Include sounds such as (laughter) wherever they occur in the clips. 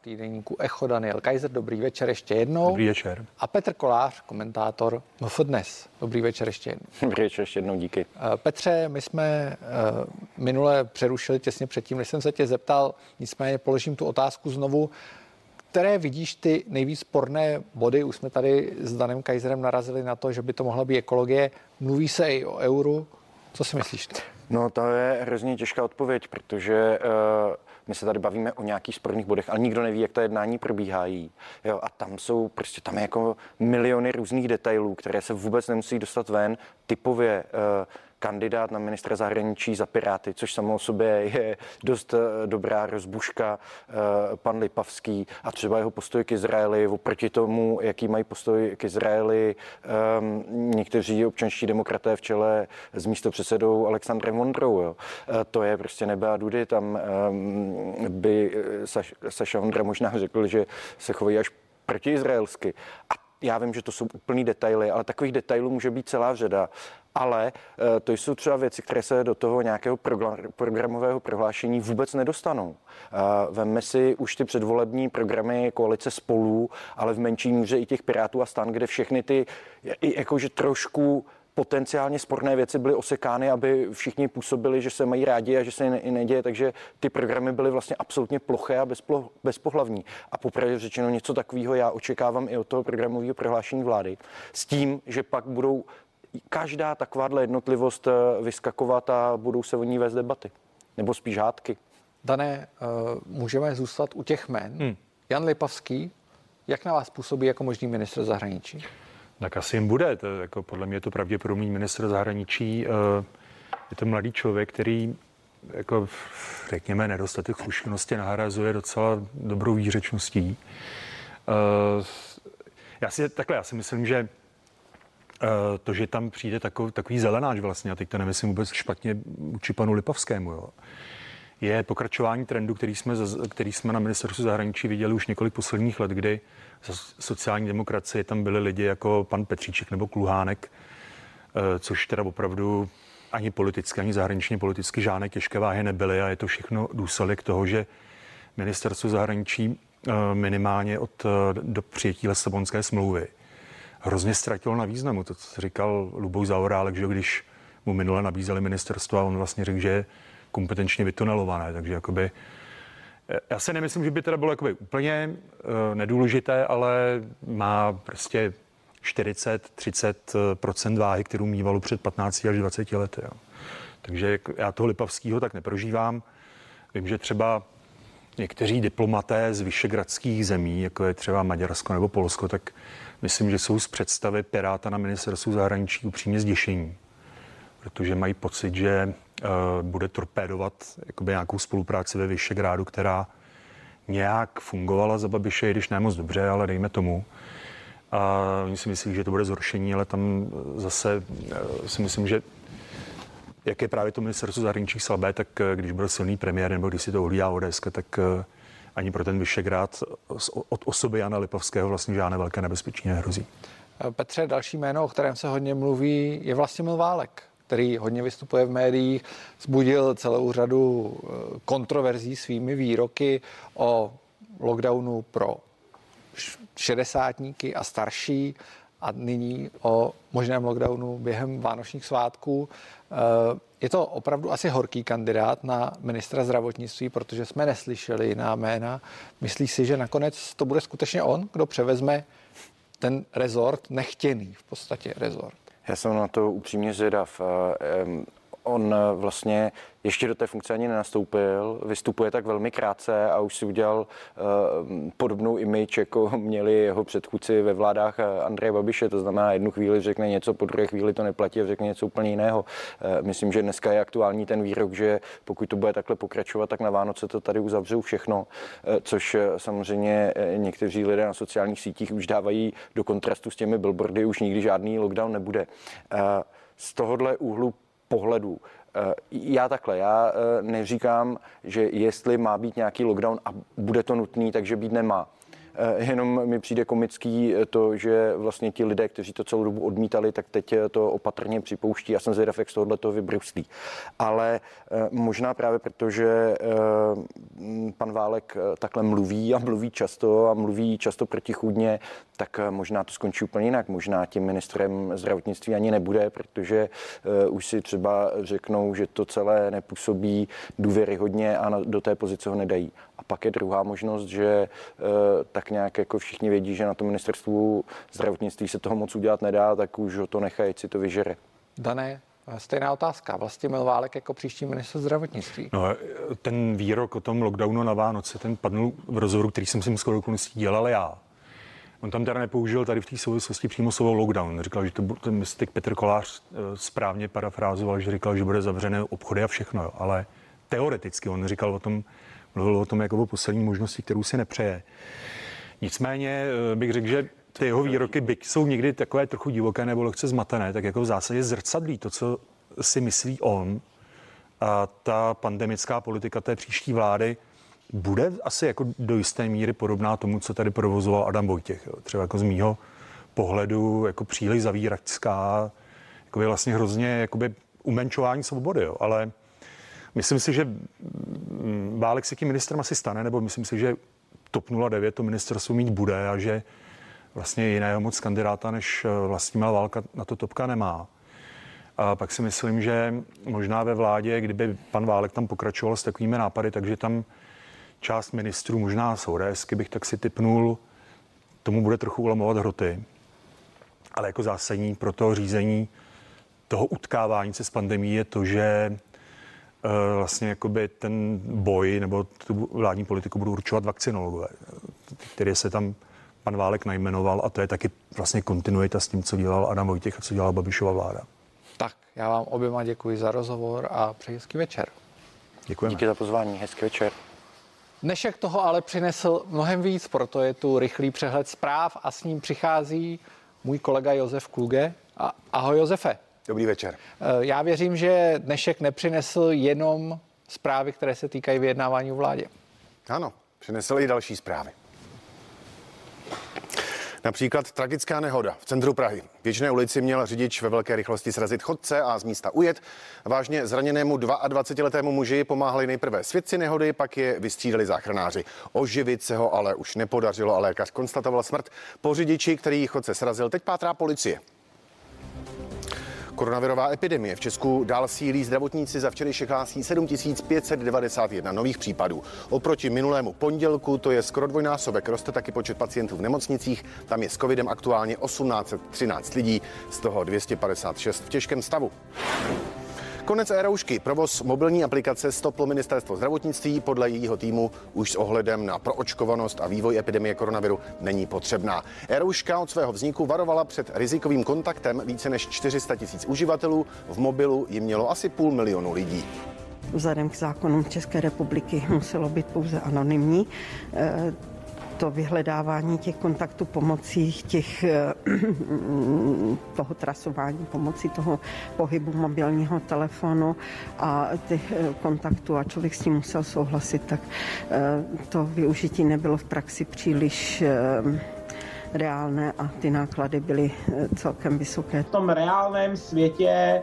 týdeníku Echo Daniel Kaiser, dobrý večer ještě jednou. Dobrý večer. A Petr Kolář, komentátor MF Dnes. Dobrý večer ještě jednou. (laughs) Dobrý večer ještě jednou, díky. Eh, Petře, my jsme eh, minule přerušili těsně předtím, než jsem se tě zeptal, nicméně položím tu otázku znovu. Které vidíš ty nejvíc sporné body? Už jsme tady s Danem Kaiserem narazili na to, že by to mohla být ekologie. Mluví se i o euru. Co si myslíš? No to je hrozně těžká odpověď, protože uh, my se tady bavíme o nějakých sporných bodech, ale nikdo neví, jak ta jednání probíhají. Jo, a tam jsou prostě tam je jako miliony různých detailů, které se vůbec nemusí dostat ven. Typově uh, kandidát na ministra zahraničí za Piráty, což samo o sobě je dost eh, dobrá rozbuška, eh, pan Lipavský a třeba jeho postoj k Izraeli, oproti tomu, jaký mají postoj k Izraeli ehm, někteří občanští demokraté v čele s místopředsedou Alexandrem Vondrou. Jo. Eh, to je prostě nebe a dudy, tam ehm, by Saša Vondra možná řekl, že se chovají až protiizraelsky. A já vím, že to jsou úplný detaily, ale takových detailů může být celá řada. Ale eh, to jsou třeba věci, které se do toho nějakého programového prohlášení vůbec nedostanou. Eh, vemme si už ty předvolební programy koalice spolů, ale v menší míře i těch Pirátů a stan, kde všechny ty jakože trošku potenciálně sporné věci byly osekány, aby všichni působili, že se mají rádi a že se i neděje, takže ty programy byly vlastně absolutně ploché a bezplo, bezpohlavní. A popravdě řečeno něco takového já očekávám i od toho programového prohlášení vlády. S tím, že pak budou každá takováhle jednotlivost eh, vyskakovat a budou se o ní vést debaty. Nebo spíš hádky. Dané, eh, můžeme zůstat u těch jmen. Hmm. Jan Lipavský, jak na vás působí jako možný ministr zahraničí? Tak asi jim bude. To, jako podle mě je to pravděpodobný ministr zahraničí. Eh, je to mladý člověk, který jako, řekněme, nedostatek zkušenosti nahrazuje docela dobrou výřečností. Eh, já si takhle, já si myslím, že to, že tam přijde takový, takový zelenáč vlastně, a teď to nemyslím vůbec špatně vůči panu Lipavskému, jo, je pokračování trendu, který jsme, který jsme na ministerstvu zahraničí viděli už několik posledních let, kdy za sociální demokracie tam byli lidi jako pan Petříček nebo Kluhánek, eh, což teda opravdu ani politicky, ani zahraničně politicky žádné těžké váhy nebyly a je to všechno důsledek toho, že ministerstvo zahraničí eh, minimálně od eh, do přijetí Lesabonské smlouvy hrozně ztratilo na významu. To, co říkal Lubou Zaorálek, že když mu minule nabízeli ministerstvo a on vlastně řekl, že je kompetenčně vytunelované, takže jakoby já si nemyslím, že by teda bylo jakoby úplně uh, nedůležité, ale má prostě 40-30% váhy, kterou mývalo před 15 až 20 lety. Jo. Takže já toho Lipavského tak neprožívám. Vím, že třeba někteří diplomaté z vyšegradských zemí, jako je třeba Maďarsko nebo Polsko, tak myslím, že jsou z představy Piráta na ministerstvu zahraničí upřímně zděšení, protože mají pocit, že Eh, bude torpédovat jakoby nějakou spolupráci ve Vyšegrádu, která nějak fungovala za Babiše, i když ne moc dobře, ale dejme tomu. A oni si myslí, že to bude zhoršení, ale tam zase eh, si myslím, že jak je právě to ministerstvo zahraničí slabé, tak eh, když byl silný premiér, nebo když si to ohlídá ODS, tak ani pro ten Vyšegrád od osoby Jana Lipovského vlastně žádné velké nebezpečí nehrozí. Petře, další jméno, o kterém se hodně mluví, je vlastně Válek který hodně vystupuje v médiích, zbudil celou řadu eh, kontroverzí svými výroky o lockdownu pro šedesátníky a starší a nyní o možném lockdownu během vánočních svátků. Eh, je to opravdu asi horký kandidát na ministra zdravotnictví, protože jsme neslyšeli jiná jména. Myslíš si, že nakonec to bude skutečně on, kdo převezme ten rezort, nechtěný v podstatě rezort? Já jsem na to upřímně zvědav. On eh, vlastně ještě do té funkce ani nenastoupil, vystupuje tak velmi krátce a už si udělal uh, podobnou image, jako (laughs) měli jeho předchůdci ve vládách eh, Andreje Babiše. To znamená, jednu chvíli řekne něco, po druhé chvíli to neplatí a řekne něco úplně jiného. Myslím, že dneska je aktuální ten výrok, že pokud to bude takhle pokračovat, tak na Vánoce to tady uzavřou všechno, což samozřejmě někteří lidé na sociálních sítích už dávají do kontrastu s těmi billboardy, už nikdy žádný lockdown nebude. Z tohohle úhlu pohledu Eh, já takhle, já eh, neříkám, že jestli má být nějaký lockdown a bude to nutný, takže být nemá. Eh, Jenom mi přijde komický to, že vlastně ti lidé, kteří to celou dobu odmítali, tak teď to opatrně připouští. Já jsem zvědav, jak z tohohle toho vybruslí. Ale možná právě proto, že pan Válek takhle mluví a mluví často a mluví často protichůdně, tak možná to skončí úplně jinak. Možná tím ministrem zdravotnictví ani nebude, protože už si třeba řeknou, že to celé nepůsobí důvěryhodně a do té pozice ho nedají. A pak je druhá možnost, že eh, tak nějak jako všichni vědí, že na to ministerstvu zdravotnictví se toho moc udělat nedá, tak už ho to nechají, si to vyžere. Dané, Stejná otázka. Vlastně Milválek jako příští minister zdravotnictví. No, ten výrok o tom lockdownu na Vánoce, ten padl v rozhovoru, který jsem si skoro okolností dělal já. On tam teda nepoužil tady v té souvislosti přímo slovo lockdown. Říkal, že to ten mystik Petr Kolář eh, správně parafrázoval, že říkal, že bude zavřené obchody a všechno, jo. ale teoreticky on říkal o tom, mluvil o tom jako o poslední možnosti, kterou si nepřeje. Nicméně eh, bych řekl, že ty jeho výroky, byť jsou někdy takové trochu divoké nebo lehce zmatené, tak jako v zásadě zrcadlí to, co si myslí on a ta pandemická politika té příští vlády bude asi jako do jisté míry podobná tomu, co tady provozoval Adam Vojtěch. Jo. Třeba jako z mýho pohledu jako příliš zavíračská, jako vlastně hrozně jakoby umenčování svobody, jo. ale myslím si, že Válek se tím ministrem asi stane, nebo myslím si, že TOP 09 to ministerstvo mít bude a že vlastně jiného moc kandidáta než eh, vlastní válka na to topka nemá. A pak si myslím, že možná ve vládě, kdyby pan Válek tam pokračoval s takovými nápady, takže tam část ministrů, možná z ODSky bych tak si typnul, tomu bude trochu ulamovat hroty. Ale jako zásadní pro to řízení toho utkávání se s pandemí je to, že vlastně jakoby ten boj nebo tu vládní politiku budou určovat vakcinologové, který se tam pan Válek najmenoval a to je taky vlastně kontinuita s tím, co dělal Adam Vojtěch a co dělala Babišova vláda. Tak, já vám oběma děkuji za rozhovor a přeji hezký večer. Děkujeme. Díky za pozvání, hezký večer. Dnešek toho ale přinesl mnohem víc, proto je tu rychlý přehled zpráv a s ním přichází můj kolega Josef Kluge. A, ahoj Josefe. Dobrý večer. Eh, já věřím, že dnešek nepřinesl jenom zprávy, které se týkají vyjednávání u vládě. Ano, přinesl i další zprávy. Například tragická nehoda v centru Prahy. V Věčné ulici měl řidič ve velké rychlosti srazit chodce a z místa ujet. Vážně zraněnému 22-letému muži pomáhali nejprve svědci nehody, pak je vystřídali záchranáři. Oživit se ho ale už nepodařilo a lékař konstatoval smrt. Po řidiči, který chodce srazil, teď pátrá policie. Koronavirová epidemie v Česku dál sílí zdravotníci za včerejšek hlásí 7591 nových případů. Oproti minulému pondělku to je skoro dvojnásobek. Roste taky počet pacientů v nemocnicích. Tam je s covidem aktuálně 1813 lidí, z toho 256 v těžkém stavu. Konec e-roušky. Provoz mobilní aplikace stoplo ministerstvo zdravotnictví. Podle jejího týmu už s ohledem na proočkovanost a vývoj epidemie koronaviru není potřebná. E-rouška od svého vzniku varovala před rizikovým kontaktem více než 400 tisíc uživatelů. V mobilu jim mělo asi půl milionu lidí vzhledem k zákonům České republiky muselo být pouze anonymní to vyhledávání těch kontaktů pomocí těch, eh, (clears throat) toho trasování, pomocí toho pohybu mobilního telefonu a těch eh, kontaktů a člověk s tím musel souhlasit, tak eh, to využití nebylo v praxi příliš reálné a ty náklady byly celkem vysoké. V tom reálném světě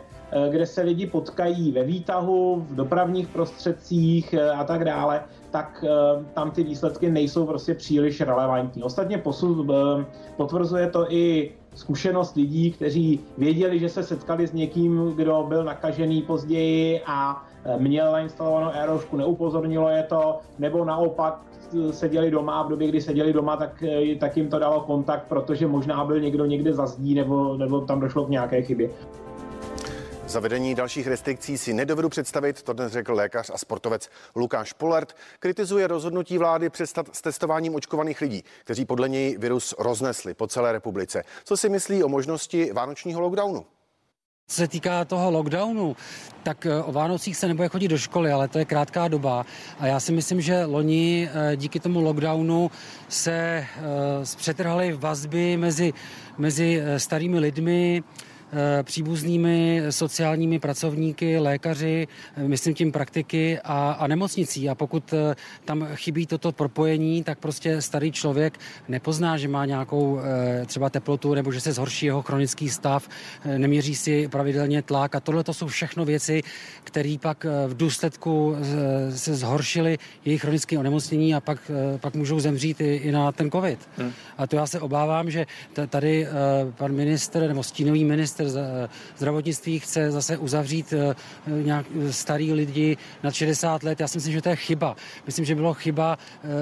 kde se lidi potkají ve výtahu, v dopravních prostředcích a tak dále, tak eh, tam ty výsledky nejsou prostě příliš relevantní. Ostatně posud eh, potvrzuje to i zkušenost lidí, kteří věděli, že se setkali s někým, kdo byl nakažený později a eh, měl nainstalovanou aerošku, neupozornilo je to, nebo naopak seděli doma a v době, kdy seděli doma, tak, tak jim to dalo kontakt, protože možná byl někdo někde za zdí nebo, nebo tam došlo k nějaké chybě. Zavedení dalších restrikcí si nedovedu představit, to dnes řekl lékař a sportovec Lukáš Polert. Kritizuje rozhodnutí vlády přestat s testováním očkovaných lidí, kteří podle něj virus roznesli po celé republice. Co si myslí o možnosti vánočního lockdownu? Co se týká toho lockdownu, tak eh, o Vánocích se nebude chodit do školy, ale to je krátká doba. A já si myslím, že loni eh, díky tomu lockdownu se eh, zpřetrhaly vazby mezi, mezi starými lidmi, příbuznými sociálními pracovníky, lékaři, myslím tím praktiky a, a nemocnicí. A pokud tam chybí toto propojení, tak prostě starý člověk nepozná, že má nějakou třeba teplotu nebo že se zhorší jeho chronický stav, neměří si pravidelně tlak a tohle to jsou všechno věci, které pak v důsledku se zhoršily jejich chronické onemocnění a pak, pak můžou zemřít i, i na ten covid. Hmm. A to já se obávám, že tady pan minister nebo stínový minister zdravotnictví chce zase uzavřít nějak starý lidi nad 60 let. Já si myslím, že to je chyba. Myslím, že bylo chyba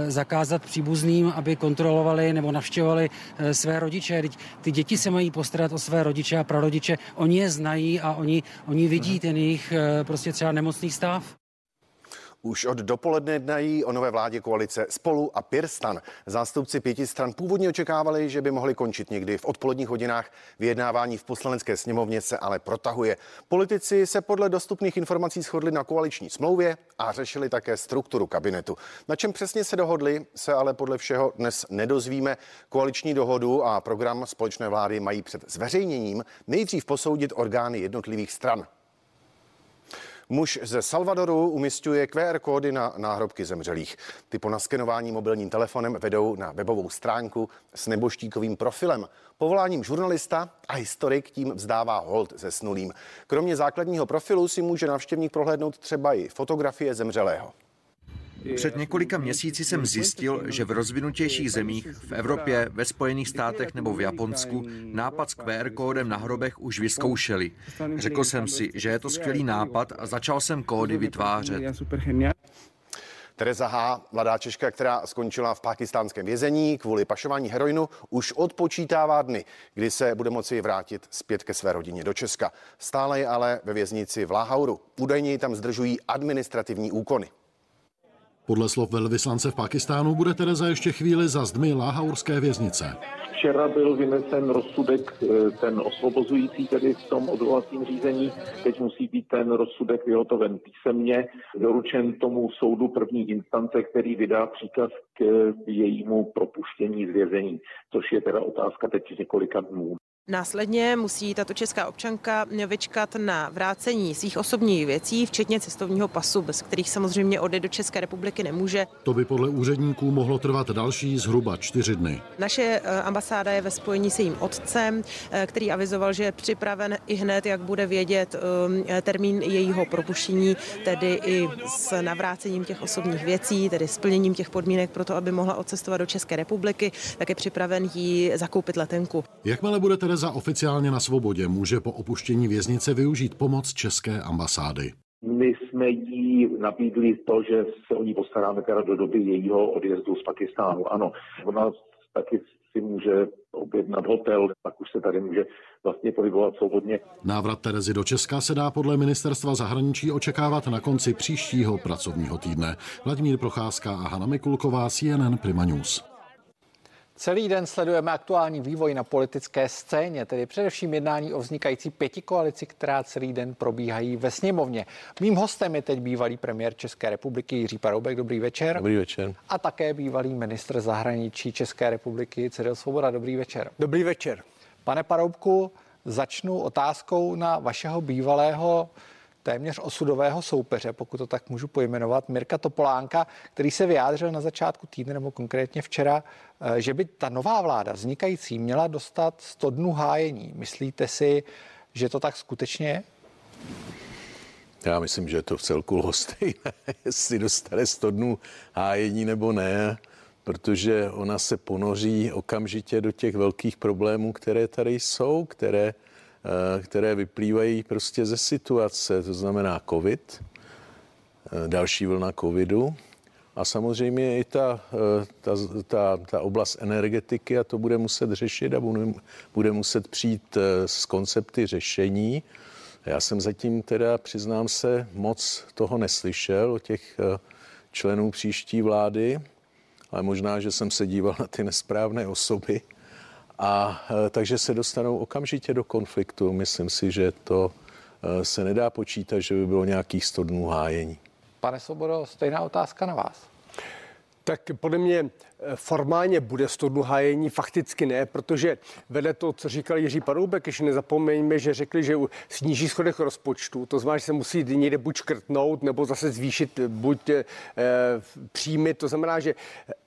zakázat příbuzným, aby kontrolovali nebo navštěvovali své rodiče. Ty děti se mají postarat o své rodiče a prarodiče. Oni je znají a oni, oni vidí mhm. ten jejich prostě třeba nemocný stav. Už od dopoledne jednají o nové vládě koalice Spolu a Pirstan. Zástupci pěti stran původně očekávali, že by mohli končit někdy v odpoledních hodinách. Vyjednávání v poslanecké sněmovně se ale protahuje. Politici se podle dostupných informací shodli na koaliční smlouvě a řešili také strukturu kabinetu. Na čem přesně se dohodli, se ale podle všeho dnes nedozvíme. Koaliční dohodu a program společné vlády mají před zveřejněním nejdřív posoudit orgány jednotlivých stran. Muž ze Salvadoru umistuje QR kódy na náhrobky zemřelých. Ty po naskenování mobilním telefonem vedou na webovou stránku s neboštíkovým profilem. Povoláním žurnalista a historik tím vzdává hold zesnulým. Kromě základního profilu si může návštěvník prohlédnout třeba i fotografie zemřelého. Před několika měsíci jsem zjistil, že v rozvinutějších zemích, v Evropě, ve Spojených státech nebo v Japonsku, nápad s QR kódem na hrobech už vyzkoušeli. Řekl jsem si, že je to skvělý nápad a začal jsem kódy vytvářet. Tereza H., mladá Češka, která skončila v pakistánském vězení kvůli pašování heroinu, už odpočítává dny, kdy se bude moci vrátit zpět ke své rodině do Česka. Stále je ale ve věznici v Láhauru. Údajně tam zdržují administrativní úkony. Podle slov velvyslance v Pakistánu bude Tereza ještě chvíli za zdmi Láhaurské věznice. Včera byl vynesen rozsudek, eh, ten osvobozující tedy v tom odvolacím řízení. Teď musí být ten rozsudek vyhotoven písemně, doručen tomu soudu první instance, který vydá příkaz k jejímu propuštění z vězení, což je teda otázka teď několika dnů. Následně musí tato česká občanka vyčkat na vrácení svých osobních věcí, včetně cestovního pasu, bez kterých samozřejmě odejít do České republiky nemůže. To by podle úředníků mohlo trvat další zhruba čtyři dny. Naše eh, ambasáda je ve spojení s jejím otcem, eh, který avizoval, že je připraven i hned, jak bude vědět eh, termín jejího propuštění, tedy i s navrácením těch osobních věcí, tedy splněním těch podmínek pro to, aby mohla odcestovat do České republiky, tak je připraven jí zakoupit letenku. Jakmile bude tedy Tereza oficiálně na svobodě může po opuštění věznice využít pomoc české ambasády. My jsme jí nabídli to, že se o ní postaráme teda do doby jejího odjezdu z Pakistánu. Ano, ona taky si může objednat hotel, tak už se tady může vlastně pohybovat svobodně. Návrat Terezy do Česka se dá podle ministerstva zahraničí očekávat na konci příštího pracovního týdne. Vladimír Procházka a Hana Mikulková, CNN Prima News. Celý den sledujeme aktuální vývoj na politické scéně, tedy především jednání o vznikající pěti koalici, která celý den probíhají ve sněmovně. Mým hostem je teď bývalý premiér České republiky Jiří Paroubek. Dobrý večer. Dobrý večer. A také bývalý ministr zahraničí České republiky Cyril Svoboda. Dobrý večer. Dobrý večer. Pane Paroubku, začnu otázkou na vašeho bývalého téměř osudového soupeře, pokud to tak můžu pojmenovat, Mirka Topolánka, který se vyjádřil na začátku týdne nebo konkrétně včera, eh, že by ta nová vláda vznikající měla dostat 100 dnů hájení. Myslíte si, že to tak skutečně je? Já myslím, že je to v celku lhostejné, (laughs) jestli dostane 100 dnů hájení nebo ne, protože ona se ponoří okamžitě do těch velkých problémů, které tady jsou, které které vyplývají prostě ze situace, to znamená COVID, eh, další vlna covidu a samozřejmě i ta, eh, ta, ta, ta oblast energetiky a to bude muset řešit a bude, bude muset přijít s koncepty řešení. Já jsem zatím teda, přiznám se, moc toho neslyšel o těch členů příští vlády, ale možná, že jsem se díval na ty nesprávné osoby a e, takže se dostanou okamžitě do konfliktu. Myslím si, že to e, se nedá počítat, že by bylo nějakých 100 dnů hájení. Pane Svobodo, stejná otázka na vás. Tak podle mě eh, formálně bude 100 dnů hájení, fakticky ne, protože vedle to, co říkal Jiří Paroubek, ještě nezapomeňme, že řekli, že sníží schodek rozpočtu, to znamená, že se musí někde buď škrtnout, nebo zase zvýšit buď e, příjmy, to znamená, že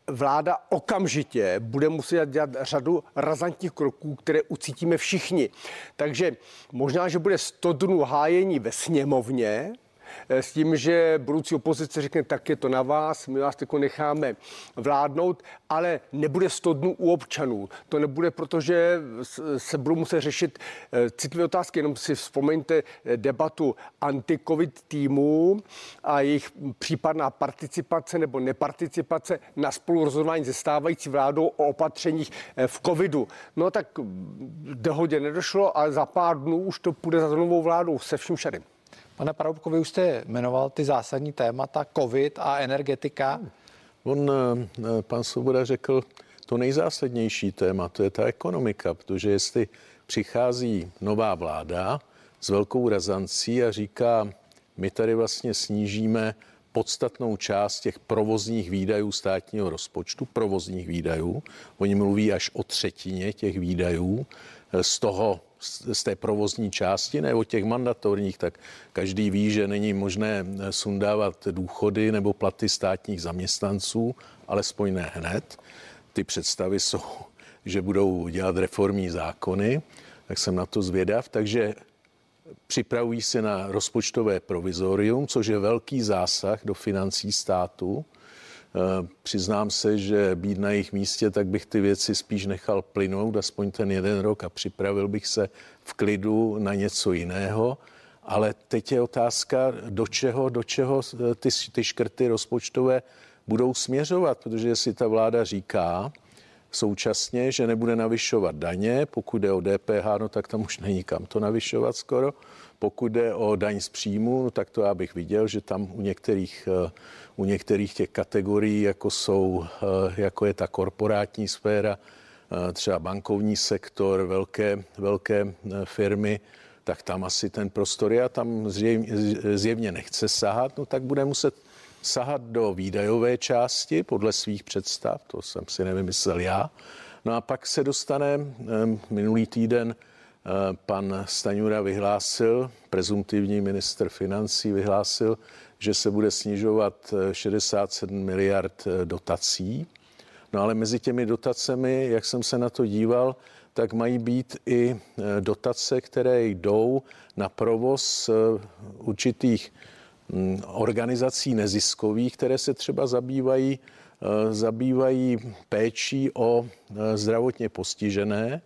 vláda okamžitě bude muset dělat řadu razantních kroků, které ucítíme všichni. Takže možná, že bude 100 dnů hájení ve sněmovně, Eh, s tím, že budoucí opozice řekne, tak je to na vás, my vás tako necháme vládnout, ale nebude 100 dnů u občanů. To nebude, protože se budou muset řešit eh, citlivé otázky. Jenom si vzpomeňte eh, debatu anti-covid týmů a jejich případná participace nebo neparticipace na spolurozhodování se stávající vládou o opatřeních v covidu. No tak dohodě nedošlo, ale za pár dnů už to půjde za novou vládou se vším všadem. Pane Paroubko, vy už jste jmenoval ty zásadní témata COVID a energetika. On, eh, pan Svoboda řekl, to nejzásadnější téma, to je ta ekonomika, protože jestli přichází nová vláda s velkou razancí a říká, my tady vlastně snížíme podstatnou část těch provozních výdajů státního rozpočtu, provozních výdajů. Oni mluví až o třetině těch výdajů. Z toho z té provozní části nebo těch mandatorních, tak každý ví, že není možné sundávat důchody nebo platy státních zaměstnanců, alespoň ne hned. Ty představy jsou, že budou dělat reformní zákony, tak jsem na to zvědav. Takže připravují se na rozpočtové provizorium, což je velký zásah do financí státu. Eh, přiznám se, že být na jejich místě, tak bych ty věci spíš nechal plynout, aspoň ten jeden rok a připravil bych se v klidu na něco jiného. Ale teď je otázka, do čeho, do čeho eh, ty, ty škrty rozpočtové budou směřovat, protože si ta vláda říká současně, že nebude navyšovat daně, pokud jde o DPH, no tak tam už není kam to navyšovat skoro. Pokud jde o daň z příjmu, no tak to já bych viděl, že tam u některých eh, u některých těch kategorií, jako, jsou, eh, jako je ta korporátní sféra, eh, třeba bankovní sektor, velké, velké firmy, tak tam asi ten prostor a tam zjevně, zjevně nechce sahat, no tak bude muset sahat do výdajové části podle svých představ, to jsem si nevymyslel já. No a pak se dostane minulý týden pan Staňura vyhlásil, prezumtivní minister financí vyhlásil, že se bude snižovat 67 eh, miliard eh, dotací. No ale mezi těmi dotacemi, jak jsem se na to díval, tak mají být i eh, dotace, které jdou na provoz určitých organizací neziskových, které se třeba zabývají, zabývají péčí o zdravotně postižené.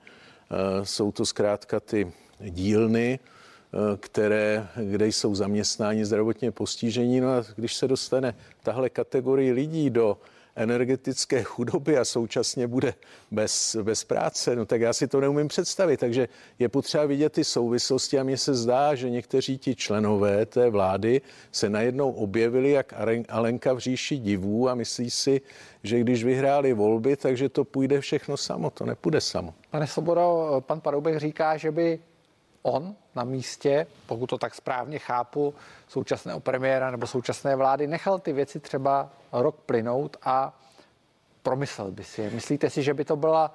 Jsou to zkrátka ty dílny, Eh, které, kde jsou zaměstnáni zdravotně postižení. No a když se dostane tahle kategorie lidí do energetické chudoby a současně bude bez, bez práce, no tak já si to neumím představit. Takže je potřeba vidět ty souvislosti a mně se zdá, že někteří ti členové té vlády se najednou objevili jak Alenka v říši divů a myslí si, že když vyhráli volby, takže to půjde všechno samo. To nepůjde samo. Pane Svobodo, pan Paroubek říká, že by on na místě, pokud to tak správně chápu, současného premiéra nebo současné vlády, nechal ty věci třeba rok plynout a promyslel by si je. Myslíte si, že by to byla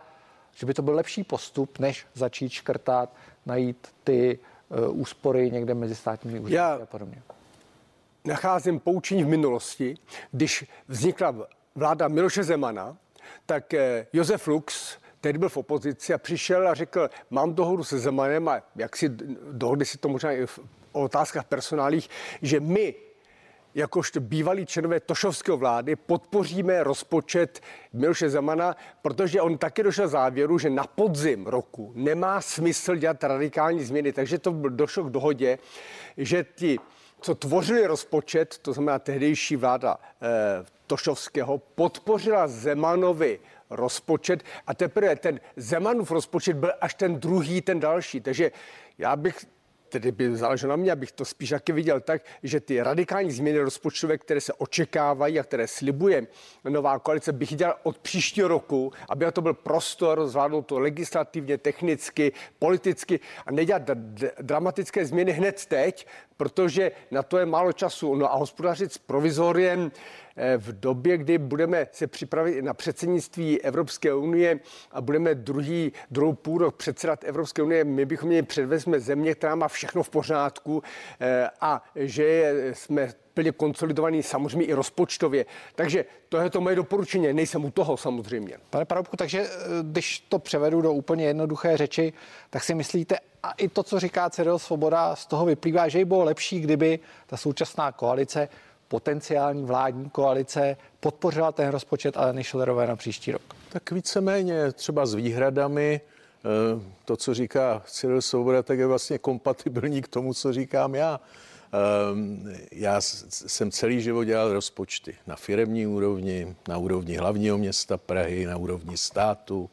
že by to byl lepší postup, než začít škrtat, najít ty uh, úspory někde mezi státními úřady a podobně? Nacházím poučení v minulosti, když vznikla vláda Miloše Zemana, tak eh, Josef Lux tehdy byl v opozici a přišel a řekl, mám dohodu se Zemanem a jak si dohodli si to možná i v otázkách personálních, že my jakožto bývalí členové Tošovského vlády podpoříme rozpočet Miloše Zemana, protože on taky došel závěru, že na podzim roku nemá smysl dělat radikální změny. Takže to došlo k dohodě, že ti, co tvořili rozpočet, to znamená tehdejší vláda eh, Tošovského, podpořila Zemanovi rozpočet a teprve ten Zemanův rozpočet byl až ten druhý, ten další. Takže já bych tedy by záleželo na mě, abych to spíš taky viděl tak, že ty radikální změny rozpočtové, které se očekávají a které slibuje nová koalice, bych dělal od příštího roku, aby to byl prostor zvládnout to legislativně, technicky, politicky a nedělat d- dramatické změny hned teď, protože na to je málo času. No a hospodařit s provizoriem eh, v době, kdy budeme se připravit na předsednictví Evropské unie a budeme druhý, druhou půl rok předsedat Evropské unie, my bychom měli předvezme země, která má všechno v pořádku eh, a že jsme plně konsolidovaný samozřejmě i rozpočtově. Takže to je to moje doporučení, nejsem u toho samozřejmě. Pane Paroubku, takže eh, když to převedu do úplně jednoduché řeči, tak si myslíte, a i to, co říká Cyril Svoboda, z toho vyplývá, že by bylo lepší, kdyby ta současná koalice, potenciální vládní koalice, podpořila ten rozpočet Aleny Šilerové na příští rok? Tak víceméně třeba s výhradami, eh, to, co říká Cyril Svoboda, tak je vlastně kompatibilní k tomu, co říkám já. Ehm, já jsem celý život dělal rozpočty na firemní úrovni, na úrovni hlavního města Prahy, na úrovni státu,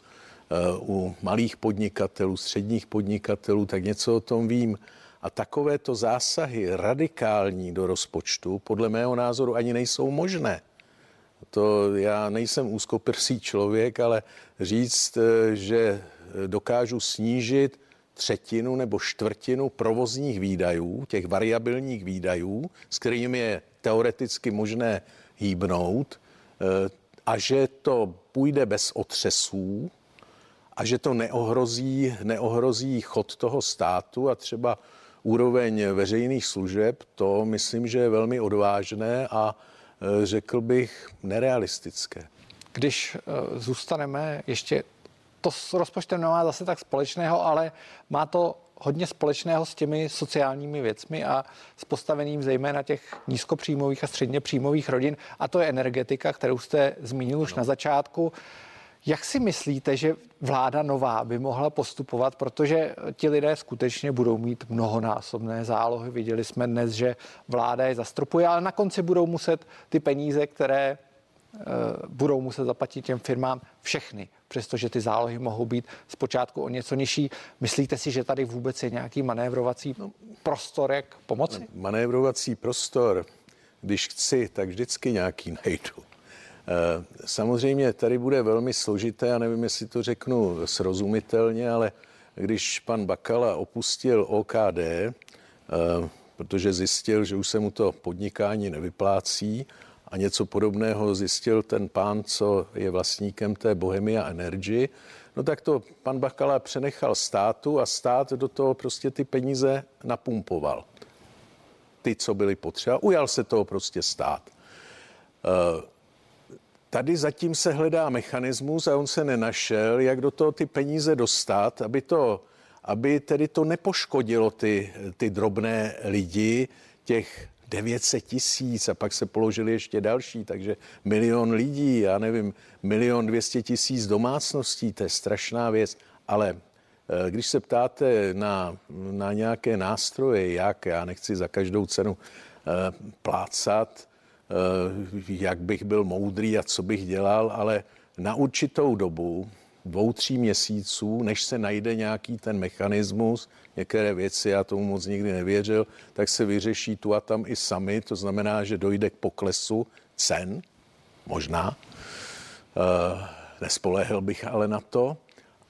eh, u malých podnikatelů, středních podnikatelů, tak něco o tom vím. A takovéto zásahy radikální do rozpočtu podle mého názoru ani nejsou možné. To já nejsem úzkoprsý člověk, ale říct, eh, že dokážu snížit třetinu nebo čtvrtinu provozních výdajů, těch variabilních výdajů, s kterými je teoreticky možné hýbnout, eh, a že to půjde bez otřesů a že to neohrozí, neohrozí chod toho státu a třeba úroveň veřejných služeb, to myslím, že je velmi odvážné a eh, řekl bych nerealistické. Když eh, zůstaneme ještě to s rozpočtem nemá zase tak společného, ale má to hodně společného s těmi sociálními věcmi a s postavením zejména těch nízkopříjmových a středně příjmových rodin. A to je energetika, kterou jste zmínil už no. na začátku. Jak si myslíte, že vláda nová by mohla postupovat, protože ti lidé skutečně budou mít mnohonásobné zálohy. Viděli jsme dnes, že vláda je zastropuje, ale na konci budou muset ty peníze, které budou muset zaplatit těm firmám všechny přestože ty zálohy mohou být zpočátku o něco nižší. Myslíte si, že tady vůbec je nějaký manévrovací prostor, jak pomoci? Manévrovací prostor, když chci, tak vždycky nějaký (laughs) najdu. Eh, samozřejmě tady bude velmi složité, já nevím, jestli to řeknu srozumitelně, ale když pan Bakala opustil OKD, eh, protože zjistil, že už se mu to podnikání nevyplácí a něco podobného zjistil ten pán, co je vlastníkem té Bohemia Energy, no tak to pan Bakala přenechal státu a stát do toho prostě ty peníze napumpoval. Ty, co byly potřeba. Ujal se toho prostě stát. Eh, tady zatím se hledá mechanismus a on se nenašel, jak do toho ty peníze dostat, aby to, aby tedy to nepoškodilo ty, ty drobné lidi, těch 900 tisíc a pak se položili ještě další, takže milion lidí, já nevím, milion 200 tisíc domácností, to je strašná věc, ale eh, když se ptáte na, na nějaké nástroje, jak, já nechci za každou cenu eh, plácat, eh, jak bych byl moudrý a co bych dělal, ale na určitou dobu dvou, tří měsíců, než se najde nějaký ten mechanismus, některé věci, já tomu moc nikdy nevěřil, tak se vyřeší tu a tam i sami, to znamená, že dojde k poklesu cen, možná, e, nespolehl bych ale na to,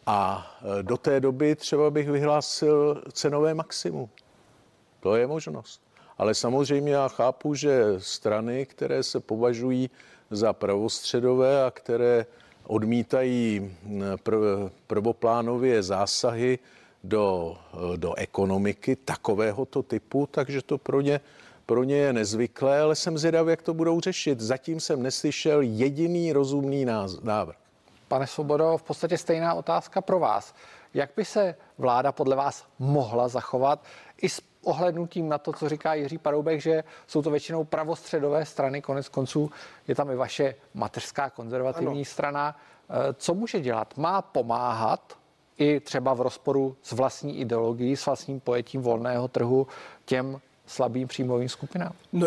a eh, do té doby třeba bych vyhlásil cenové maximum. To je možnost. Ale samozřejmě já chápu, že strany, které se považují za pravostředové a které odmítají pr- prvoplánově zásahy do, do ekonomiky takovéhoto typu, takže to pro ně, pro ně je nezvyklé, ale jsem zvědav, jak to budou řešit. Zatím jsem neslyšel jediný rozumný návrh. Pane Svobodo, v podstatě stejná otázka pro vás. Jak by se vláda podle vás mohla zachovat i s ohlednutím na to, co říká Jiří Paroubek, že jsou to většinou pravostředové strany, konec konců je tam i vaše mateřská konzervativní ano. strana. Eh, co může dělat? Má pomáhat i třeba v rozporu s vlastní ideologií, s vlastním pojetím volného trhu těm slabým příjmovým skupinám? No,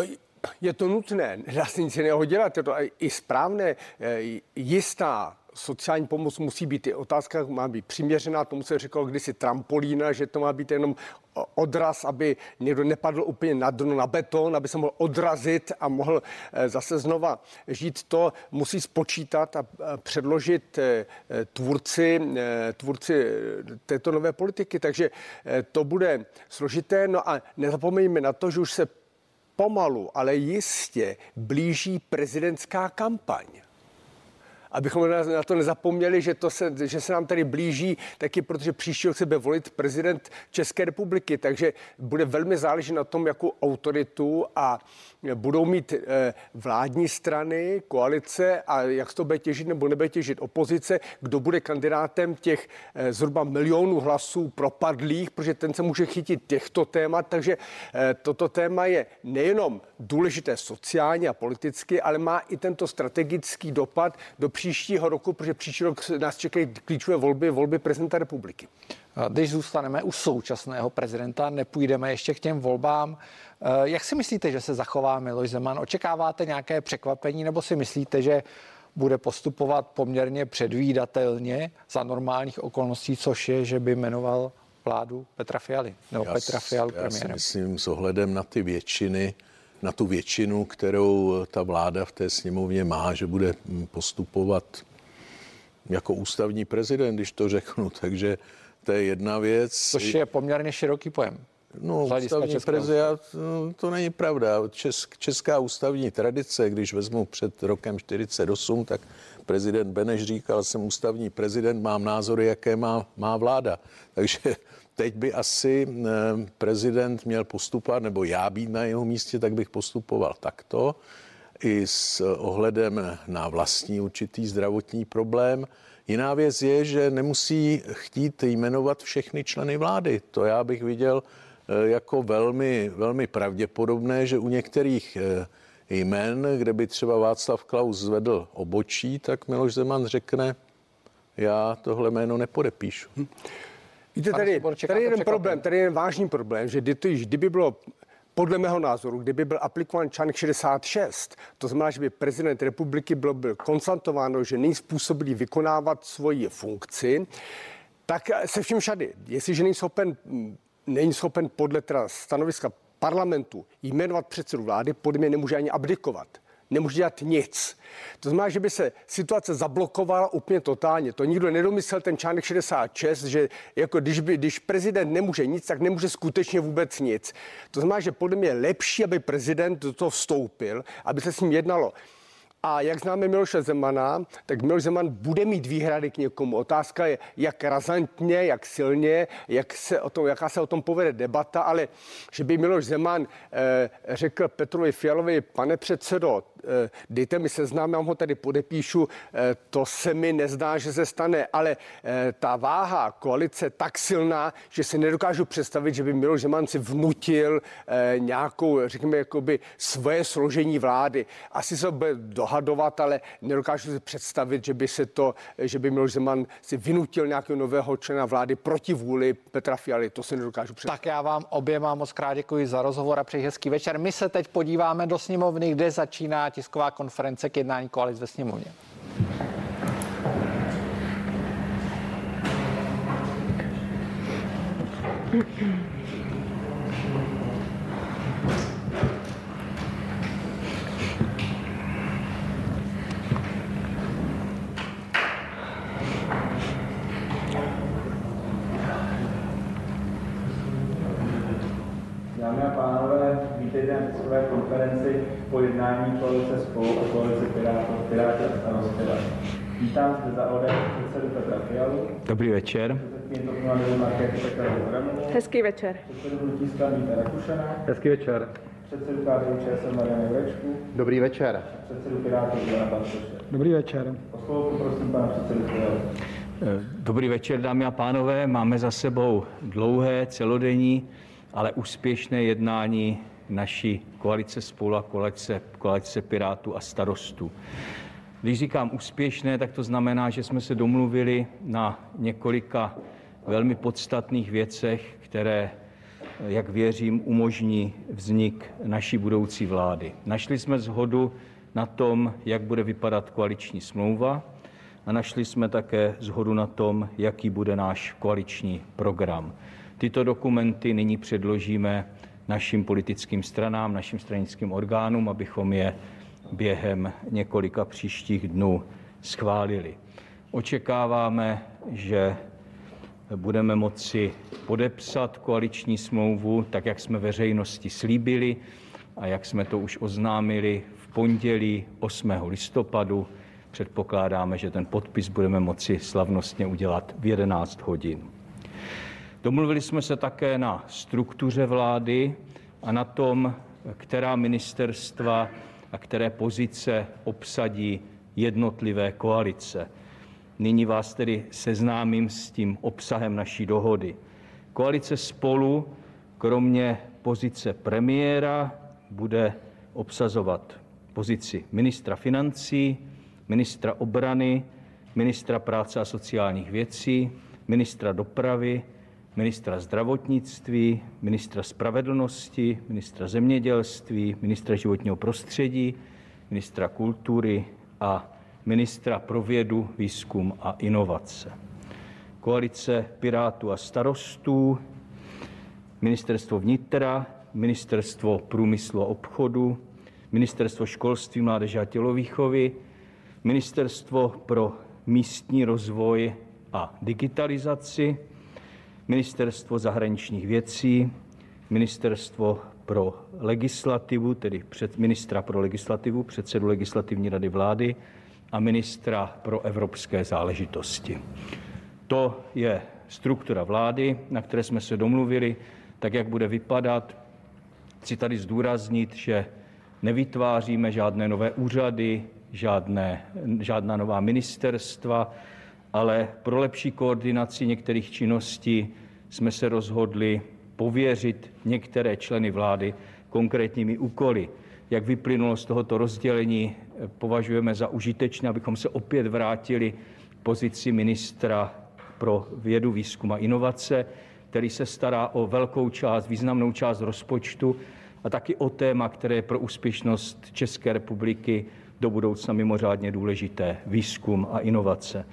je to nutné, nedá se nic jiného dělat, je to i správné. Eh, jistá sociální pomoc musí být, i otázka má být přiměřená, tomu se říkal kdysi trampolína, že to má být jenom odraz, aby někdo nepadl úplně na dno, na beton, aby se mohl odrazit a mohl eh, zase znova žít. To musí spočítat a předložit eh, tvůrci, tvůrci této nové politiky. Takže to bude složité. No a nezapomeňme na to, že už se pomalu, ale jistě blíží prezidentská kampaň abychom na to nezapomněli, že, to se, že se nám tady blíží taky, protože příští rok se bude volit prezident České republiky, takže bude velmi záležet na tom, jakou autoritu a budou mít eh, vládní strany, koalice a jak to bude těžit nebo nebude těžit opozice, kdo bude kandidátem těch eh, zhruba milionů hlasů propadlých, protože ten se může chytit těchto témat, takže eh, toto téma je nejenom důležité sociálně a politicky, ale má i tento strategický dopad do příštího roku, protože příští rok nás čekají klíčové volby, volby prezidenta republiky. Když zůstaneme u současného prezidenta, nepůjdeme ještě k těm volbám. Eh, jak si myslíte, že se zachová Miloš Zeman? Očekáváte nějaké překvapení nebo si myslíte, že bude postupovat poměrně předvídatelně za normálních okolností, což je, že by jmenoval vládu Petra Fialy nebo já, Petra Fialu premiérem? Já si myslím s ohledem na ty většiny, na tu většinu, kterou ta vláda v té sněmovně má, že bude postupovat jako ústavní prezident, když to řeknu. (laughs) Takže to je jedna věc. Což je poměrně široký pojem. No, ústavní prezident, no, to není pravda. Česk, česká ústavní tradice, když vezmu před rokem 48, tak prezident Beneš říkal, jsem ústavní prezident, mám názory, jaké má, má vláda. (laughs) Takže teď by asi eh, prezident měl postupovat, nebo já být na jeho místě, tak bych postupoval takto, i s ohledem na vlastní určitý zdravotní problém. Jiná věc je, že nemusí chtít jmenovat všechny členy vlády. To já bych viděl eh, jako velmi, velmi pravděpodobné, že u některých eh, jmen, kde by třeba Václav Klaus zvedl obočí, tak Miloš Zeman řekne, já tohle jméno nepodepíšu. Hm. Víte, tady, tady je jeden problém, tady je jeden vážný problém, že kdyby bylo podle mého názoru, kdyby byl aplikován článek 66, to znamená, že by prezident republiky bylo byl konstantováno, že není způsobilý vykonávat svoji funkci, tak se vším všady, jestliže není schopen, není schopen podle teda stanoviska parlamentu jmenovat předsedu vlády, podle mě nemůže ani abdikovat nemůže dělat nic. To znamená, že by se situace zablokovala úplně totálně. To nikdo nedomyslel ten článek 66, že jako když, by, když prezident nemůže nic, tak nemůže skutečně vůbec nic. To znamená, že podle mě je lepší, aby prezident do toho vstoupil, aby se s ním jednalo. A jak známe Miloše Zemana, tak Miloš Zeman bude mít výhrady k někomu. Otázka je, jak razantně, jak silně, jak se o tom, jaká se o tom povede debata, ale že by Miloš Zeman eh, řekl Petrovi Fialovi, pane předsedo, Eh, dejte mi seznam, já ho tady podepíšu, eh, to se mi nezdá, že se stane, ale eh, ta váha koalice tak silná, že si nedokážu představit, že by Miloš Zeman si vnutil nějakou, řekněme, jakoby svoje složení vlády. Asi se bude dohadovat, ale nedokážu si představit, že by se to, že by Miloš Zeman si vynutil nějakého nového člena vlády proti vůli Petra Fialy. To si nedokážu představit. Tak já vám oběma moc krát děkuji za rozhovor a přeji hezký večer. My se teď podíváme do sněmovny, kde začíná tisková konference k jednání koalic ve sněmovně. Dámy a pánové, vítejte na tiskové konferenci po jednání koalice spolu a koalice Pirátů, Piráty a starostové. Vítám zde za ODS předsedu Petra Fialu. Dobrý večer. Hezký večer. Předsedu hnutí stran Víta Rakušana. Hezký večer. Předsedu KDU ČSL Mariana Jurečku. Dobrý večer. Předsedu Pirátů Ivana Bartoše. Dobrý večer. O slovo poprosím pana předsedu Fialu. Eh, dobrý večer, dámy a pánové. Máme za sebou dlouhé, celodenní, ale úspěšné jednání naší koalice spolu a koalice, koalice Pirátů a starostů. Když říkám úspěšné, tak to znamená, že jsme se domluvili na několika velmi podstatných věcech, které, jak věřím, umožní vznik naší budoucí vlády. Našli jsme zhodu na tom, jak bude vypadat koaliční smlouva. a našli jsme také zhodu na tom, jaký bude náš koaliční program. Tyto dokumenty nyní předložíme našim politickým stranám, našim stranickým orgánům, abychom je během několika příštích dnů schválili. Očekáváme, že budeme moci podepsat koaliční smlouvu, tak jak jsme veřejnosti slíbili a jak jsme to už oznámili v pondělí 8. listopadu. Předpokládáme, že ten podpis budeme moci slavnostně udělat v 11 hodin. Domluvili jsme se také na struktuře vlády a na tom, která ministerstva a které pozice obsadí jednotlivé koalice. Nyní vás tedy seznámím s tím obsahem naší dohody. Koalice Spolu kromě pozice premiéra bude obsazovat pozici ministra financí, ministra obrany, ministra práce a sociálních věcí, ministra dopravy, ministra zdravotnictví, ministra spravedlnosti, ministra zemědělství, ministra životního prostředí, ministra kultury a ministra pro vědu, výzkum a inovace. Koalice Pirátů a starostů, ministerstvo vnitra, ministerstvo průmyslu a obchodu, ministerstvo školství, mládeže a tělovýchovy, ministerstvo pro místní rozvoj a digitalizaci, ministerstvo zahraničních věcí, ministerstvo pro legislativu, tedy před ministra pro legislativu, předsedu legislativní rady vlády a ministra pro evropské záležitosti. To je struktura vlády, na které jsme se domluvili, tak jak bude vypadat. Chci tady zdůraznit, že nevytváříme žádné nové úřady, žádné, žádná nová ministerstva, ale pro lepší koordinaci některých činností jsme se rozhodli pověřit některé členy vlády konkrétními úkoly. Jak vyplynulo z tohoto rozdělení, považujeme za užitečné, abychom se opět vrátili k pozici ministra pro vědu, výzkum a inovace, který se stará o velkou část, významnou část rozpočtu a taky o téma, které je pro úspěšnost České republiky do budoucna mimořádně důležité výzkum a inovace.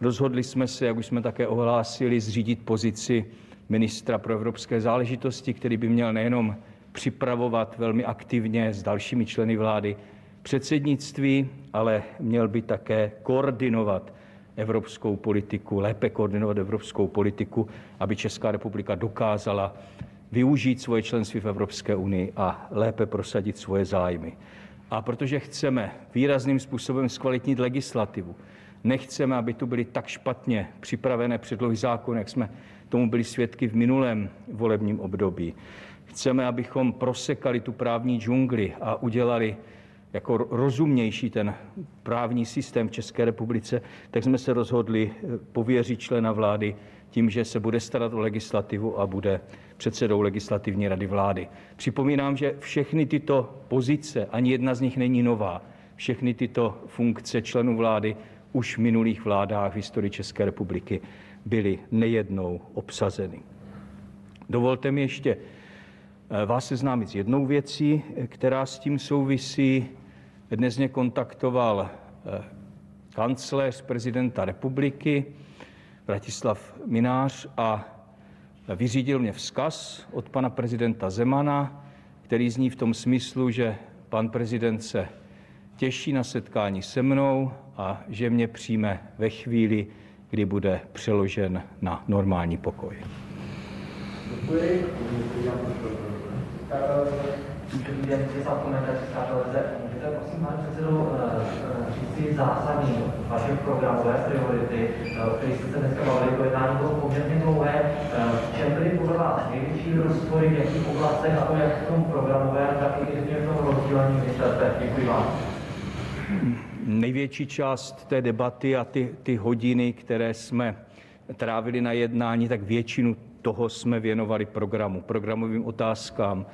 Rozhodli jsme se, jak už jsme také ohlásili, zřídit pozici ministra pro evropské záležitosti, který by měl nejenom připravovat velmi aktivně s dalšími členy vlády předsednictví, ale měl by také koordinovat evropskou politiku, lépe koordinovat evropskou politiku, aby Česká republika dokázala využít svoje členství v Evropské unii a lépe prosadit svoje zájmy. A protože chceme výrazným způsobem zkvalitnit legislativu, nechceme, aby tu byly tak špatně připravené předlohy zákony, jak jsme tomu byli svědky v minulém volebním období. Chceme, abychom prosekali tu právní džungli a udělali jako rozumnější ten právní systém v České republice, tak jsme se rozhodli eh, pověřit člena vlády tím, že se bude starat o legislativu a bude předsedou legislativní rady vlády. Připomínám, že všechny tyto pozice, ani jedna z nich není nová, všechny tyto funkce členů vlády už v minulých vládách v historii České republiky byly nejednou obsazeny. Dovolte mi ještě eh, vás seznámit s jednou věcí, která s tím souvisí. Dnes mě kontaktoval eh, kancléř prezidenta republiky Vratislav Minář a vyřídil mě vzkaz od pana prezidenta Zemana, který zní v tom smyslu, že pan prezident se těší na setkání se mnou a že mě přijme ve chvíli, kdy bude přeložen na normální pokoj. Děkuji. Dobrý den, Můžete prosím, pane předsedo, říct si zásadní vaše programové priority, rozdělení ministerstev? Děkuji vám největší část té debaty a ty, ty hodiny, které jsme trávili na jednání, tak většinu toho jsme věnovali programu, programovým otázkám.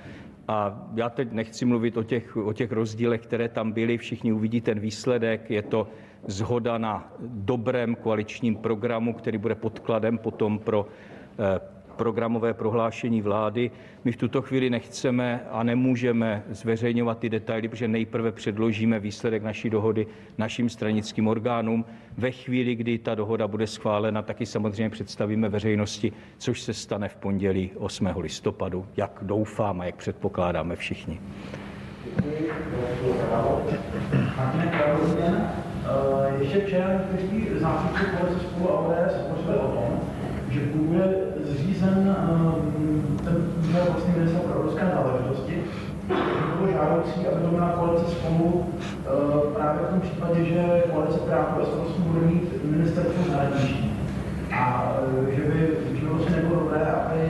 A já teď nechci mluvit o těch, o těch rozdílech, které tam byly. Všichni uvidí ten výsledek. Je to zhoda na dobrém koaličním programu, který bude podkladem potom pro eh, programové prohlášení vlády. My v tuto chvíli nechceme a nemůžeme zveřejňovat ty detaily, protože nejprve předložíme výsledek naší dohody našim stranickým orgánům. Ve chvíli, kdy ta dohoda bude schválena, taky samozřejmě představíme veřejnosti, což se stane v pondělí 8. listopadu, jak doufám a jak předpokládáme všichni. Ještě včera někteří zástupci koalice spolu a ODS hovořili o tom, že bude ten úřad vlastně ministra pro evropské záležitosti. Že bylo žádoucí, aby to byla koalice spolu právě v tom případě, že koalice a starostů bude mít ministerstvo zahraničí. A že by, že by vlastně nebylo dobré, aby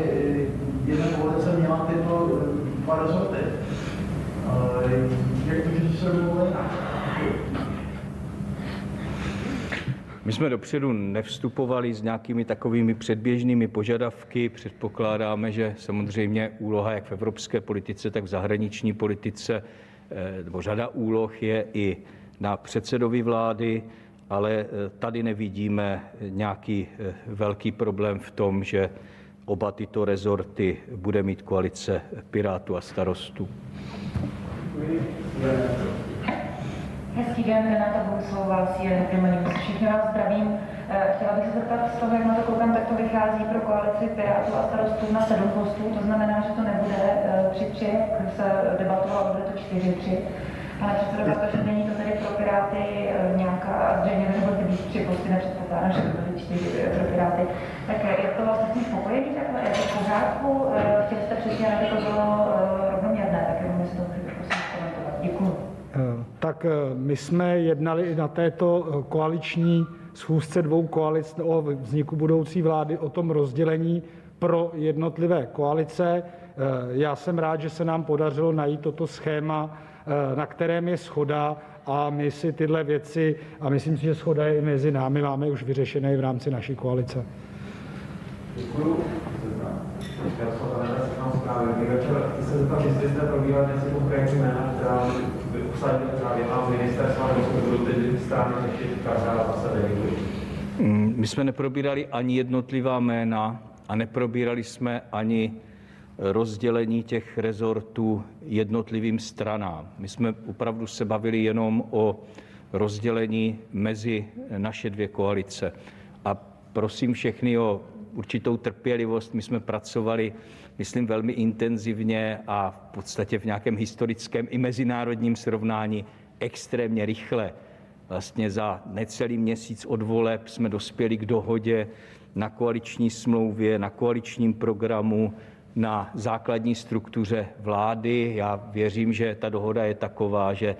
jedna koalice měla tyto dva rezorty. Jak to, že se domluvili My jsme dopředu nevstupovali s nějakými takovými předběžnými požadavky. Předpokládáme, že samozřejmě úloha jak v evropské politice, tak v zahraniční politice, eh, nebo řada úloh je i na předsedovi vlády, ale eh, tady nevidíme nějaký eh, velký problém v tom, že oba tyto rezorty bude mít koalice Pirátů a starostů. Hezký den, Renáta Bohuslová, CNN Prima Všechny vás zdravím. Eh, chtěla bych se zeptat, z toho, jak na to koukám, tak to vychází pro koalici Pirátů a starostů na sedm postů, to znamená, že to nebude eh, tři tři, jak se debatovalo, bude to čtyři tři. Pane předsedo, protože není to tedy pro Piráty eh, nějaká, zřejmě nebo ty být tři posty, nepředpokládám, že by byly čtyři pro Piráty. Tak je to vlastně s tím spokojený, takhle je to v pořádku? Chtěli jste přesně, aby to bylo rovnoměrné, tak jenom jestli to můžete prosím komentovat. Děkuji. Eh, tak eh, my jsme jednali i na této eh, koaliční schůzce dvou koalic o vzniku budoucí vlády o tom rozdělení pro jednotlivé koalice. Já jsem rád, že se nám podařilo najít toto schéma, na kterém je schoda a my si tyhle věci, a myslím si, že schoda je i mezi námi, máme už vyřešené v rámci naší koalice. My jsme neprobírali ani jednotlivá jména a neprobírali jsme ani rozdělení těch rezortů jednotlivým stranám. My jsme opravdu se bavili jenom o rozdělení mezi naše dvě koalice. A prosím všechny o určitou trpělivost. My jsme pracovali myslím, velmi intenzivně a v podstatě v nějakém historickém i mezinárodním srovnání extrémně rychle. Vlastně za necelý měsíc od voleb jsme dospěli k dohodě na koaliční smlouvě, na koaličním programu, na základní struktuře vlády. Já věřím, že ta dohoda je taková, že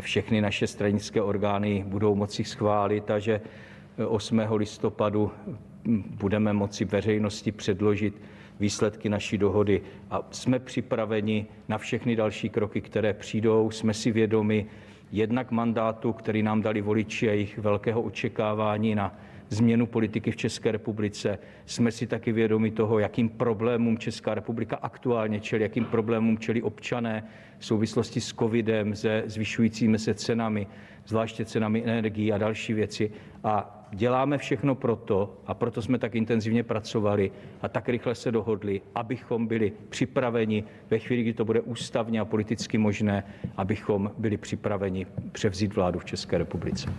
všechny naše stranické orgány budou moci schválit a že 8. listopadu budeme moci veřejnosti předložit výsledky naší dohody a jsme připraveni na všechny další kroky, které přijdou. Jsme si vědomi jednak mandátu, který nám dali voliči a jejich velkého očekávání na změnu politiky v České republice. Jsme si taky vědomi toho, jakým problémům Česká republika aktuálně čelí, jakým problémům čelí občané v souvislosti s covidem, se zvyšujícími se cenami, zvláště cenami energií a další věci. A děláme všechno proto, a proto jsme tak intenzivně pracovali a tak rychle se dohodli, abychom byli připraveni ve chvíli, kdy to bude ústavně a politicky možné, abychom byli připraveni převzít vládu v České republice.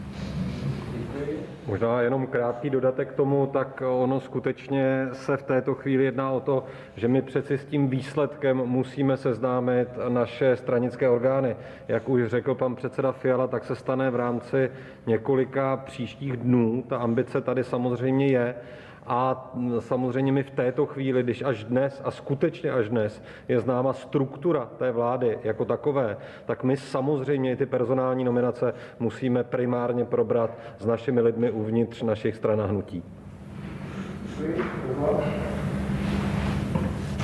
Možná jenom krátký dodatek k tomu, tak ono skutečně se v této chvíli jedná o to, že my přeci s tím výsledkem musíme seznámit naše stranické orgány. Jak už řekl pan předseda Fiala, tak se stane v rámci několika příštích dnů. Ta ambice tady samozřejmě je. A samozřejmě my v této chvíli, když až dnes a skutečně až dnes je známa struktura té vlády jako takové, tak my samozřejmě ty personální nominace musíme primárně probrat s našimi lidmi uvnitř našich stran a hnutí.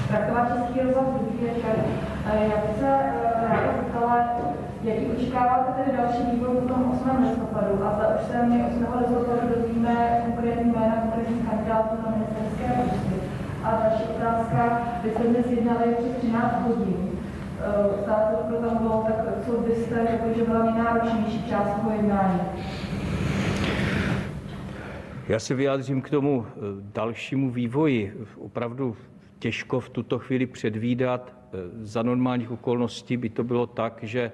Traktová Český rozhlas, bych se eh, ráda Jaký očekáváte tedy další vývoj po tom 8. listopadu? A zda už se my 8. listopadu dozvíme konkrétní jména konkrétních kandidátů na ministerské posty. A další otázka, vy jste dnes jednali přes 13 hodin. Eh, stále tam bylo, tak co byste řekli, že byla nejnáročnější část toho jednání? Já se vyjádřím k tomu eh, dalšímu vývoji. Opravdu těžko v tuto chvíli předvídat. Eh, za normálních okolností by to bylo tak, že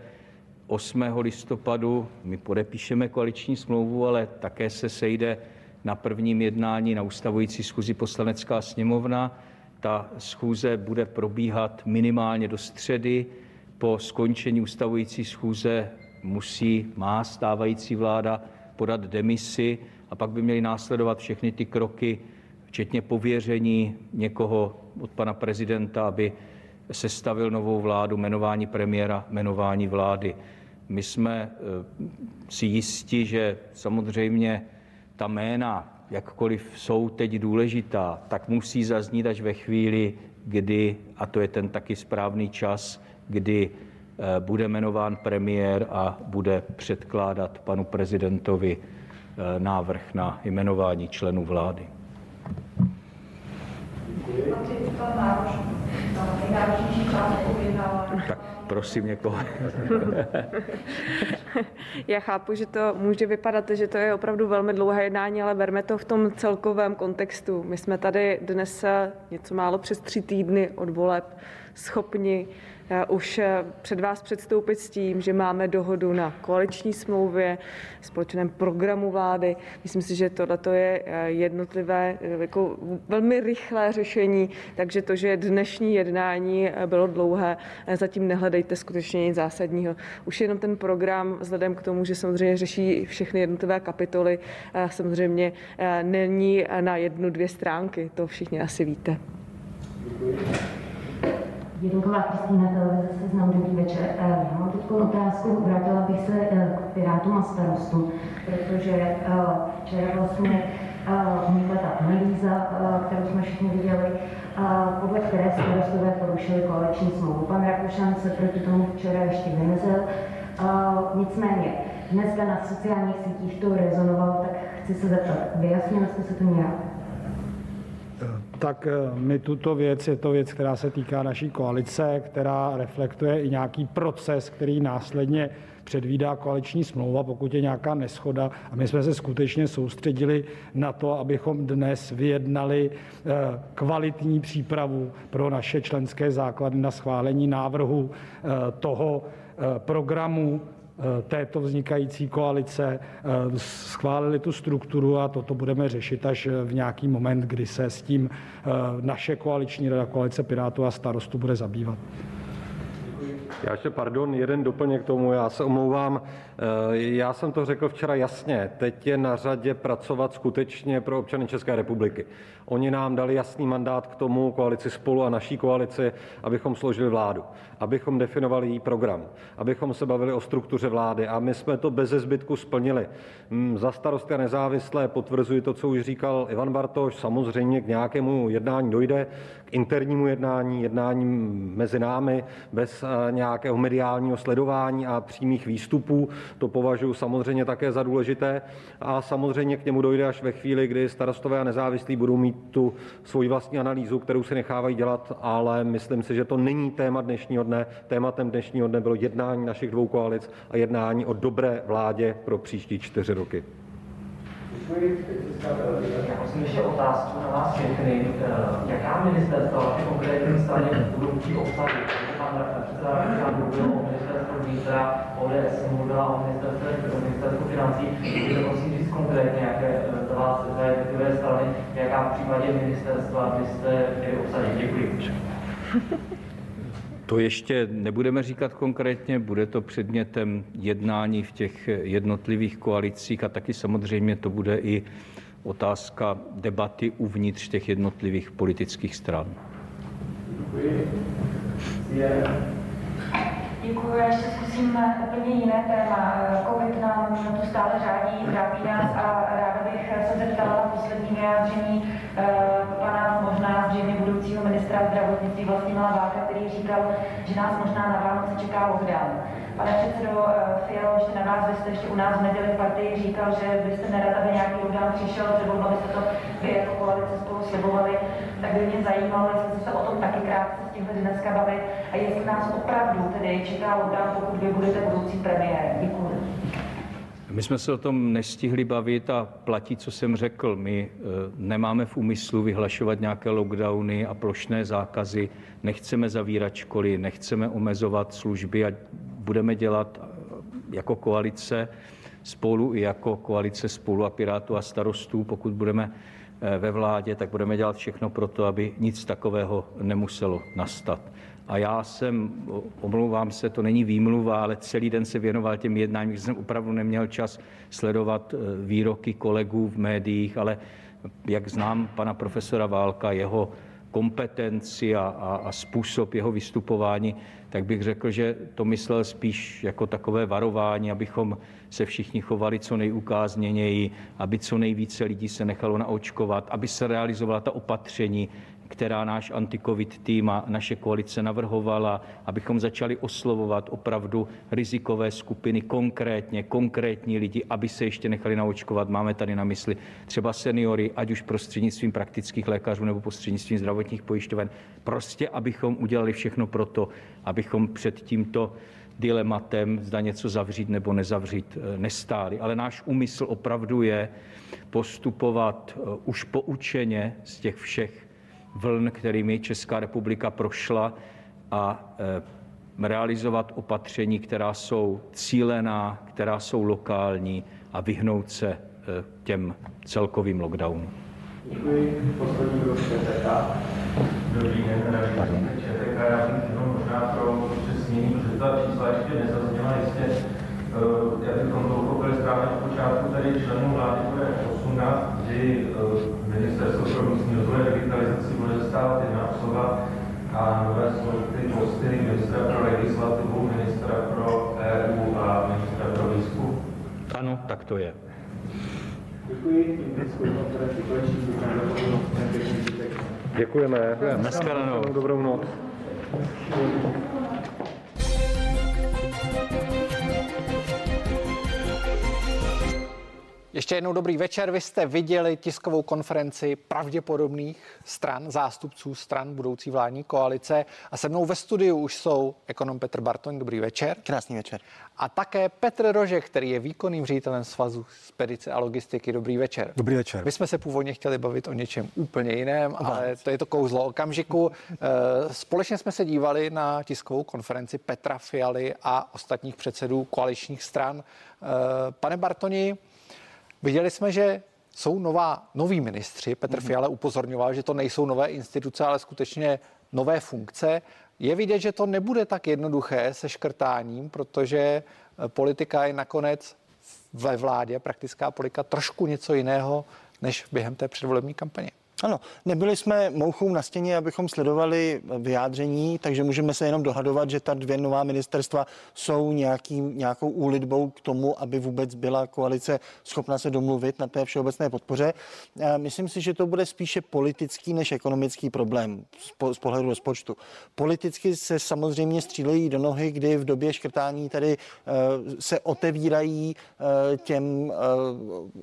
8. listopadu my podepíšeme koaliční smlouvu, ale také se sejde na prvním jednání na ustavující schůzi poslanecká sněmovna. Ta schůze bude probíhat minimálně do středy. Po skončení ustavující schůze musí, má stávající vláda podat demisi a pak by měly následovat všechny ty kroky, včetně pověření někoho od pana prezidenta, aby sestavil novou vládu, jmenování premiéra, jmenování vlády. My jsme eh, si jisti, že samozřejmě ta jména, jakkoliv jsou teď důležitá, tak musí zaznít až ve chvíli, kdy, a to je ten taky správný čas, kdy eh, bude jmenován premiér a bude předkládat panu prezidentovi eh, návrh na jmenování členů vlády. Tak prosím někoho. (laughs) Já chápu, že to může vypadat, že to je opravdu velmi dlouhé jednání, ale berme to v tom celkovém kontextu. My jsme tady dnes něco málo přes tři týdny od voleb schopni už eh, před vás předstoupit s tím, že máme dohodu na koaliční smlouvě, společném programu vlády. Myslím si, že tohle je eh, jednotlivé, jako velmi rychlé řešení, takže to, že dnešní jednání bylo dlouhé, zatím nehledejte skutečně nic zásadního. Už jenom ten program, vzhledem k tomu, že samozřejmě řeší všechny jednotlivé kapitoly, samozřejmě není na jednu, dvě stránky, to všichni asi víte. Děkuji. Jirunková Kristýna, televize Seznam, dobrý večer. Eh, já mám teď otázku, vrátila bych se eh, k Pirátům a starostu, protože eh, včera vlastně unikla ta analýza, kterou jsme všichni viděli, podle které starostové porušili koaliční smlouvu. Pan Rakušan se proti tomu včera ještě vymezil. Nicméně, dneska na sociálních sítích to rezonovalo, tak chci se zeptat, vyjasnili jste se to nějak? Tak eh, my tuto věc, je to věc, která se týká naší koalice, která reflektuje i nějaký proces, který následně předvídá koaliční smlouva, pokud je nějaká neschoda. A my jsme se skutečně soustředili na to, abychom dnes vyjednali eh, kvalitní přípravu pro naše členské základy na schválení návrhu eh, toho programu této vznikající koalice eh, schválili tu strukturu a toto budeme řešit až v nějaký moment, kdy se s tím eh, naše koaliční rada, koalice Pirátů a starostů bude zabývat. Já ještě, pardon, jeden doplněk k tomu, já se omlouvám. Já jsem to řekl včera jasně. Teď je na řadě pracovat skutečně pro občany České republiky. Oni nám dali jasný mandát k tomu, koalici spolu a naší koalici, abychom složili vládu, abychom definovali její program, abychom se bavili o struktuře vlády a my jsme to bez zbytku splnili. Hmm, za starosty a nezávislé potvrzuji to, co už říkal Ivan Bartoš. Samozřejmě k nějakému jednání dojde, k internímu jednání, jednání mezi námi, bez eh, nějakého mediálního sledování a přímých výstupů. To považuji samozřejmě také za důležité a samozřejmě k němu dojde až ve chvíli, kdy starostové a nezávislí budou mít tu svoji vlastní analýzu, kterou si nechávají dělat, ale myslím si, že to není téma dnešního dne. Tématem dnešního dne bylo jednání našich dvou koalic a jednání o dobré vládě pro příští čtyři roky. Já jsem ještě otázku na vás všechny. Eh, jaká ministerstva vaše konkrétní straně budou chtít? Pan předseda Richard mluvil o ministerstvu vnitra, ODS mluvila o ministerstvu, ministerstvu financí. Můžete prosím říct konkrétně, jaké eh, za vás za jednotlivé strany, jaká v případě ministerstva byste chtěli. To ještě nebudeme říkat konkrétně, bude to předmětem jednání v těch jednotlivých koalicích a taky samozřejmě to bude i otázka debaty uvnitř těch jednotlivých politických stran. Děkuji. Děkuji, já ještě zkusím úplně jiné téma. Covid nám tu stále řádí, trápí nás a ráda bych se zeptala na poslední vyjádření eh, pana možná zřejmě budoucího ministra zdravotnictví Vlastimila Váka, který říkal, že nás možná na Vánoce čeká lockdown. Pane předsedo eh, Fialo, ještě na vás, vy jste ještě u nás v neděli partii říkal, že byste nerad, aby nějaký lockdown přišel, před volbami jste to vy jako koalice spolu slibovali, tak by mě zajímalo, jestli se o tom taky krátce stihli dneska bavit a jestli nás opravdu tedy čeká lockdown, pokud vy budete budoucí premiér. Děkuji. My jsme se o tom nestihli bavit a platí, co jsem řekl. My eh, nemáme v úmyslu vyhlašovat nějaké lockdowny a plošné zákazy, nechceme zavírat školy, nechceme omezovat služby a budeme dělat eh, jako koalice spolu i jako koalice spolu a Pirátů a starostů, pokud budeme eh, ve vládě, tak budeme dělat všechno pro to, aby nic takového nemuselo nastat. A já jsem, omlouvám se, to není výmluva, ale celý den se věnoval těm jednáním, jsem opravdu neměl čas sledovat eh, výroky kolegů v médiích, ale jak znám pana profesora Válka, jeho kompetenci a, a, a způsob jeho vystupování, tak bych řekl, že to myslel spíš jako takové varování, abychom se všichni chovali co nejukázněněji, aby co nejvíce lidí se nechalo naočkovat, aby se realizovala ta opatření, která náš antikovid tým a naše koalice navrhovala, abychom začali oslovovat opravdu rizikové skupiny konkrétně, konkrétní lidi, aby se ještě nechali naočkovat. Máme tady na mysli třeba seniory, ať už prostřednictvím praktických lékařů nebo prostřednictvím zdravotních pojišťoven. Prostě, abychom udělali všechno pro to, abychom před tímto dilematem, zda něco zavřít nebo nezavřít, eh, nestáli. Ale náš úmysl opravdu je postupovat eh, už poučeně z těch všech vln, kterými Česká republika prošla a eh, realizovat opatření, která jsou cílená, která jsou lokální a vyhnout se těm celkovým lockdownům. Děkuji. Poslední kdo ČTK. Dobrý den, Pardon. ČTK. Já bych jenom možná pro upřesnění, protože ta čísla ještě nezazněla jistě. Uh, já bychom to uchopili správně od počátku, tady členů vlády bude 18, kdy ministerstvo pro místní rozvoj a digitalizaci bude zastávat jedna osoba a nové jsou ty posty ministra pro legislativu, ministra pro EU a ministra pro výzkum. Ano, tak to je. Děkuji. Děkujeme. Naschledanou. Dobrou noc. Ještě jednou dobrý večer. Vy jste viděli tiskovou konferenci pravděpodobných stran, zástupců stran budoucí vládní koalice. A se mnou ve studiu už jsou ekonom Petr Bartoň. Dobrý večer. Krásný večer. A také Petr Rožek, který je výkonným ředitelem Svazu spedice a logistiky. Dobrý večer. Dobrý večer. My jsme se původně chtěli bavit o něčem úplně jiném, ale to je to kouzlo okamžiku. (laughs) Eh, společně jsme se dívali na tiskovou konferenci Petra Fialy a ostatních předsedů koaličních stran. Eh, pane Bartoni, Viděli jsme, že jsou nová, noví ministři. Petr mm-hmm. Fiala upozorňoval, že to nejsou nové instituce, ale skutečně nové funkce. Je vidět, že to nebude tak jednoduché se škrtáním, protože eh, politika je nakonec ve vládě, praktická politika, trošku něco jiného než během té předvolební kampaně. Ano, nebyli jsme mouchou na stěně, abychom sledovali vyjádření, takže můžeme se jenom dohadovat, že ta dvě nová ministerstva jsou nějaký, nějakou úlitbou k tomu, aby vůbec byla koalice schopna se domluvit na té všeobecné podpoře. Myslím si, že to bude spíše politický než ekonomický problém z pohledu rozpočtu. Politicky se samozřejmě střílejí do nohy, kdy v době škrtání tady eh, se otevírají eh, těm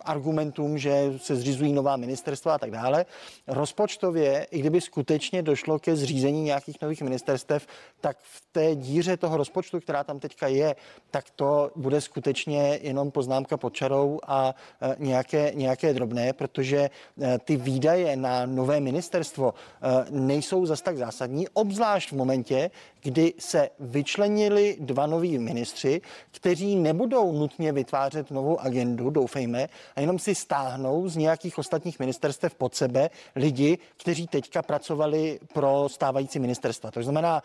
argumentům, že se zřizují nová ministerstva a tak dále rozpočtově, i kdyby skutečně došlo ke zřízení nějakých nových ministerstev, tak v té díře toho rozpočtu, která tam teďka je, tak to bude skutečně jenom poznámka pod čarou a e, nějaké, nějaké drobné, protože e, ty výdaje na nové ministerstvo e, nejsou zas tak zásadní, obzvlášť v momentě, kdy se vyčlenili dva noví ministři, kteří nebudou nutně vytvářet novou agendu, doufejme, a jenom si stáhnou z nějakých ostatních ministerstev pod sebe lidi, kteří teďka pracovali pro stávající ministerstva. To znamená,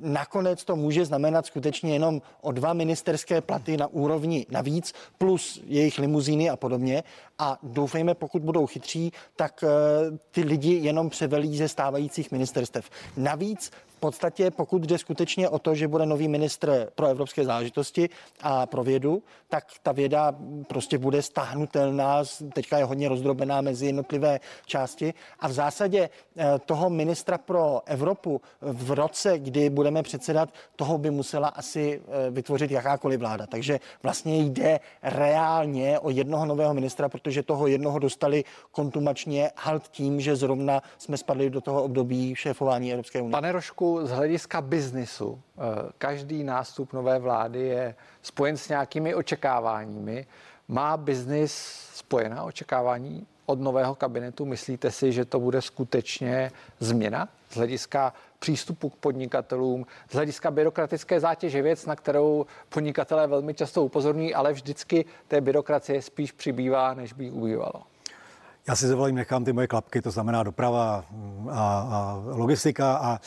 nakonec to může znamenat skutečně jenom o dva ministerské platy na úrovni navíc, plus jejich limuzíny a podobně. A doufejme, pokud budou chytří, tak uh, ty lidi jenom převelí ze stávajících ministerstev. Navíc podstatě, pokud jde skutečně o to, že bude nový ministr pro evropské záležitosti a pro vědu, tak ta věda prostě bude stáhnutelná, teďka je hodně rozdrobená mezi jednotlivé části a v zásadě eh, toho ministra pro Evropu v roce, kdy budeme předsedat, toho by musela asi eh, vytvořit jakákoliv vláda. Takže vlastně jde reálně o jednoho nového ministra, protože toho jednoho dostali kontumačně halt tím, že zrovna jsme spadli do toho období šéfování Evropské unie. Pane opravdu z hlediska biznisu eh, každý nástup nové vlády je spojen s nějakými očekáváními. Má biznis spojená očekávání od nového kabinetu? Myslíte si, že to bude skutečně změna z hlediska přístupu k podnikatelům, z hlediska byrokratické zátěže věc, na kterou podnikatelé velmi často upozorní, ale vždycky té byrokracie spíš přibývá, než by ubývalo? Já si zavolím, nechám ty moje klapky, to znamená doprava a, a logistika a,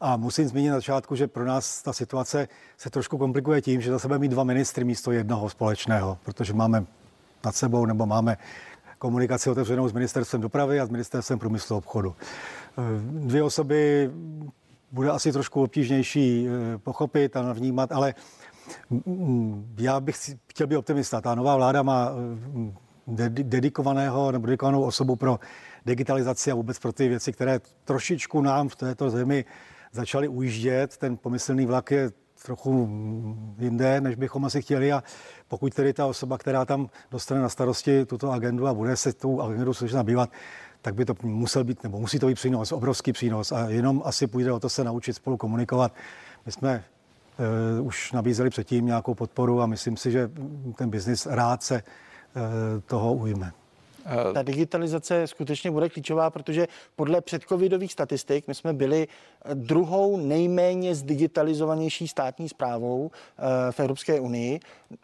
a musím zmínit na začátku, že pro nás ta situace se trošku komplikuje tím, že za sebe mít dva ministry místo jednoho společného, protože máme nad sebou nebo máme komunikaci otevřenou s ministerstvem dopravy a s ministerstvem průmyslu a obchodu. Dvě osoby bude asi trošku obtížnější eh, pochopit a vnímat, ale já bych chtěl být optimista. Ta nová vláda má eh, dedikovaného nebo dedikovanou osobu pro digitalizaci a vůbec pro ty věci, které trošičku nám v této zemi začaly ujíždět. Ten pomyslný vlak je trochu jinde, než bychom asi chtěli a pokud tedy ta osoba, která tam dostane na starosti tuto agendu a bude se tou agendou skutečně nabývat, tak by to musel být, nebo musí to být přínos, obrovský přínos a jenom asi půjde o to se naučit spolu komunikovat. My jsme uh, už nabízeli předtím nějakou podporu a myslím si, že ten biznis rád se uh, toho ujme. Ta digitalizace skutečně bude klíčová, protože podle předcovidových statistik my jsme byli druhou nejméně zdigitalizovanější státní zprávou eh, v Evropské unii.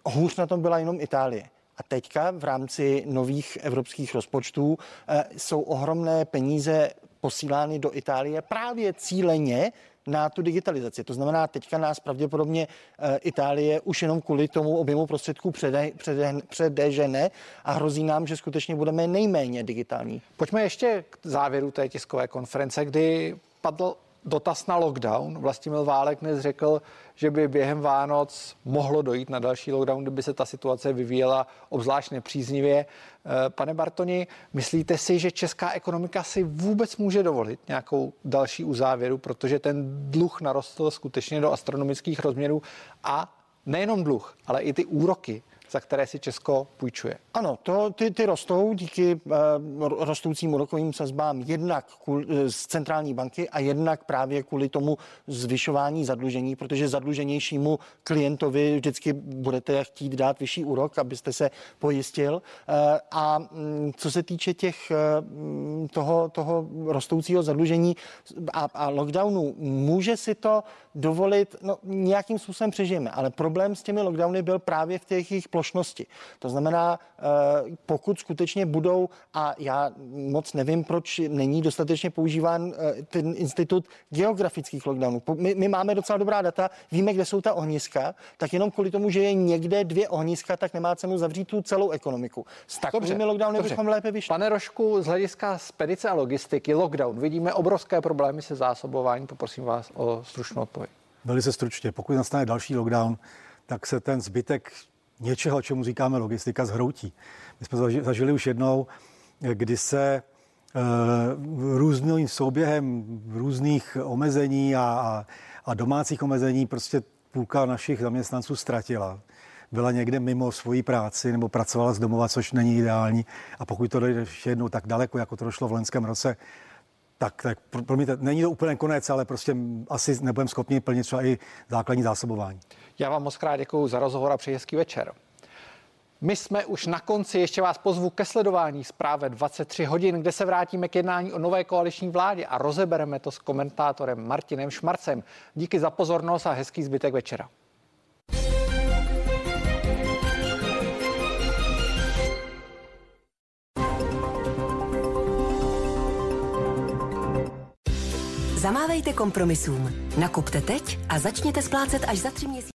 Hůř na tom byla jenom Itálie. A teďka v rámci nových evropských rozpočtů eh, jsou ohromné peníze posílány do Itálie právě cíleně na tu digitalizaci. To znamená, teďka nás pravděpodobně e, Itálie už jenom kvůli tomu objemu prostředků přede, přede, předežene a hrozí nám, že skutečně budeme nejméně digitální. Pojďme ještě k závěru té tiskové konference, kdy padl dotaz na lockdown. Vlastimil Válek dnes řekl, že by během Vánoc mohlo dojít na další lockdown, kdyby se ta situace vyvíjela obzvlášť nepříznivě. Eh, pane Bartoni, myslíte si, že česká ekonomika si vůbec může dovolit nějakou další uzávěru, protože ten dluh narostl skutečně do astronomických rozměrů a nejenom dluh, ale i ty úroky za které si Česko půjčuje. Ano, to, ty, ty rostou díky uh, rostoucím úrokovým sazbám jednak kvůli, uh, z centrální banky a jednak právě kvůli tomu zvyšování zadlužení, protože zadluženějšímu klientovi vždycky budete chtít dát vyšší úrok, abyste se pojistil. Uh, a um, co se týče těch uh, toho, toho rostoucího zadlužení a, a lockdownu, může si to dovolit, no nějakým způsobem přežijeme, ale problém s těmi lockdowny byl právě v těch jejich plošnosti. To znamená, eh, pokud skutečně budou, a já moc nevím, proč není dostatečně používán eh, ten institut geografických lockdownů. My, my máme docela dobrá data, víme, kde jsou ta ohniska, tak jenom kvůli tomu, že je někde dvě ohniska, tak nemá cenu zavřít tu celou ekonomiku. S takovými lockdowny dobře. bychom lépe vyšli. Pane Rošku, z hlediska spedice a logistiky, lockdown, vidíme obrovské problémy se zásobováním. Poprosím vás o stručnou odpověď. Velice stručně. Pokud nastane další lockdown, tak se ten zbytek něčeho, čemu říkáme logistika, zhroutí. My jsme zažili už jednou, kdy se uh, různým souběhem různých omezení a, a, a domácích omezení prostě půlka našich zaměstnanců ztratila. Byla někde mimo svoji práci nebo pracovala z domova, což není ideální. A pokud to dojde ještě jednou tak daleko, jako to došlo v loňském roce, tak, tak promiňte, není to úplně konec, ale prostě asi nebudeme schopni plnit třeba i základní zásobování. Já vám moc krát děkuji za rozhovor a přeji hezký večer. My jsme už na konci, ještě vás pozvu ke sledování zprávy 23 hodin, kde se vrátíme k jednání o nové koaliční vládě a rozebereme to s komentátorem Martinem Šmarcem. Díky za pozornost a hezký zbytek večera. Zamávejte kompromisům. Nakupte teď a začněte splácet až za tři měsíce.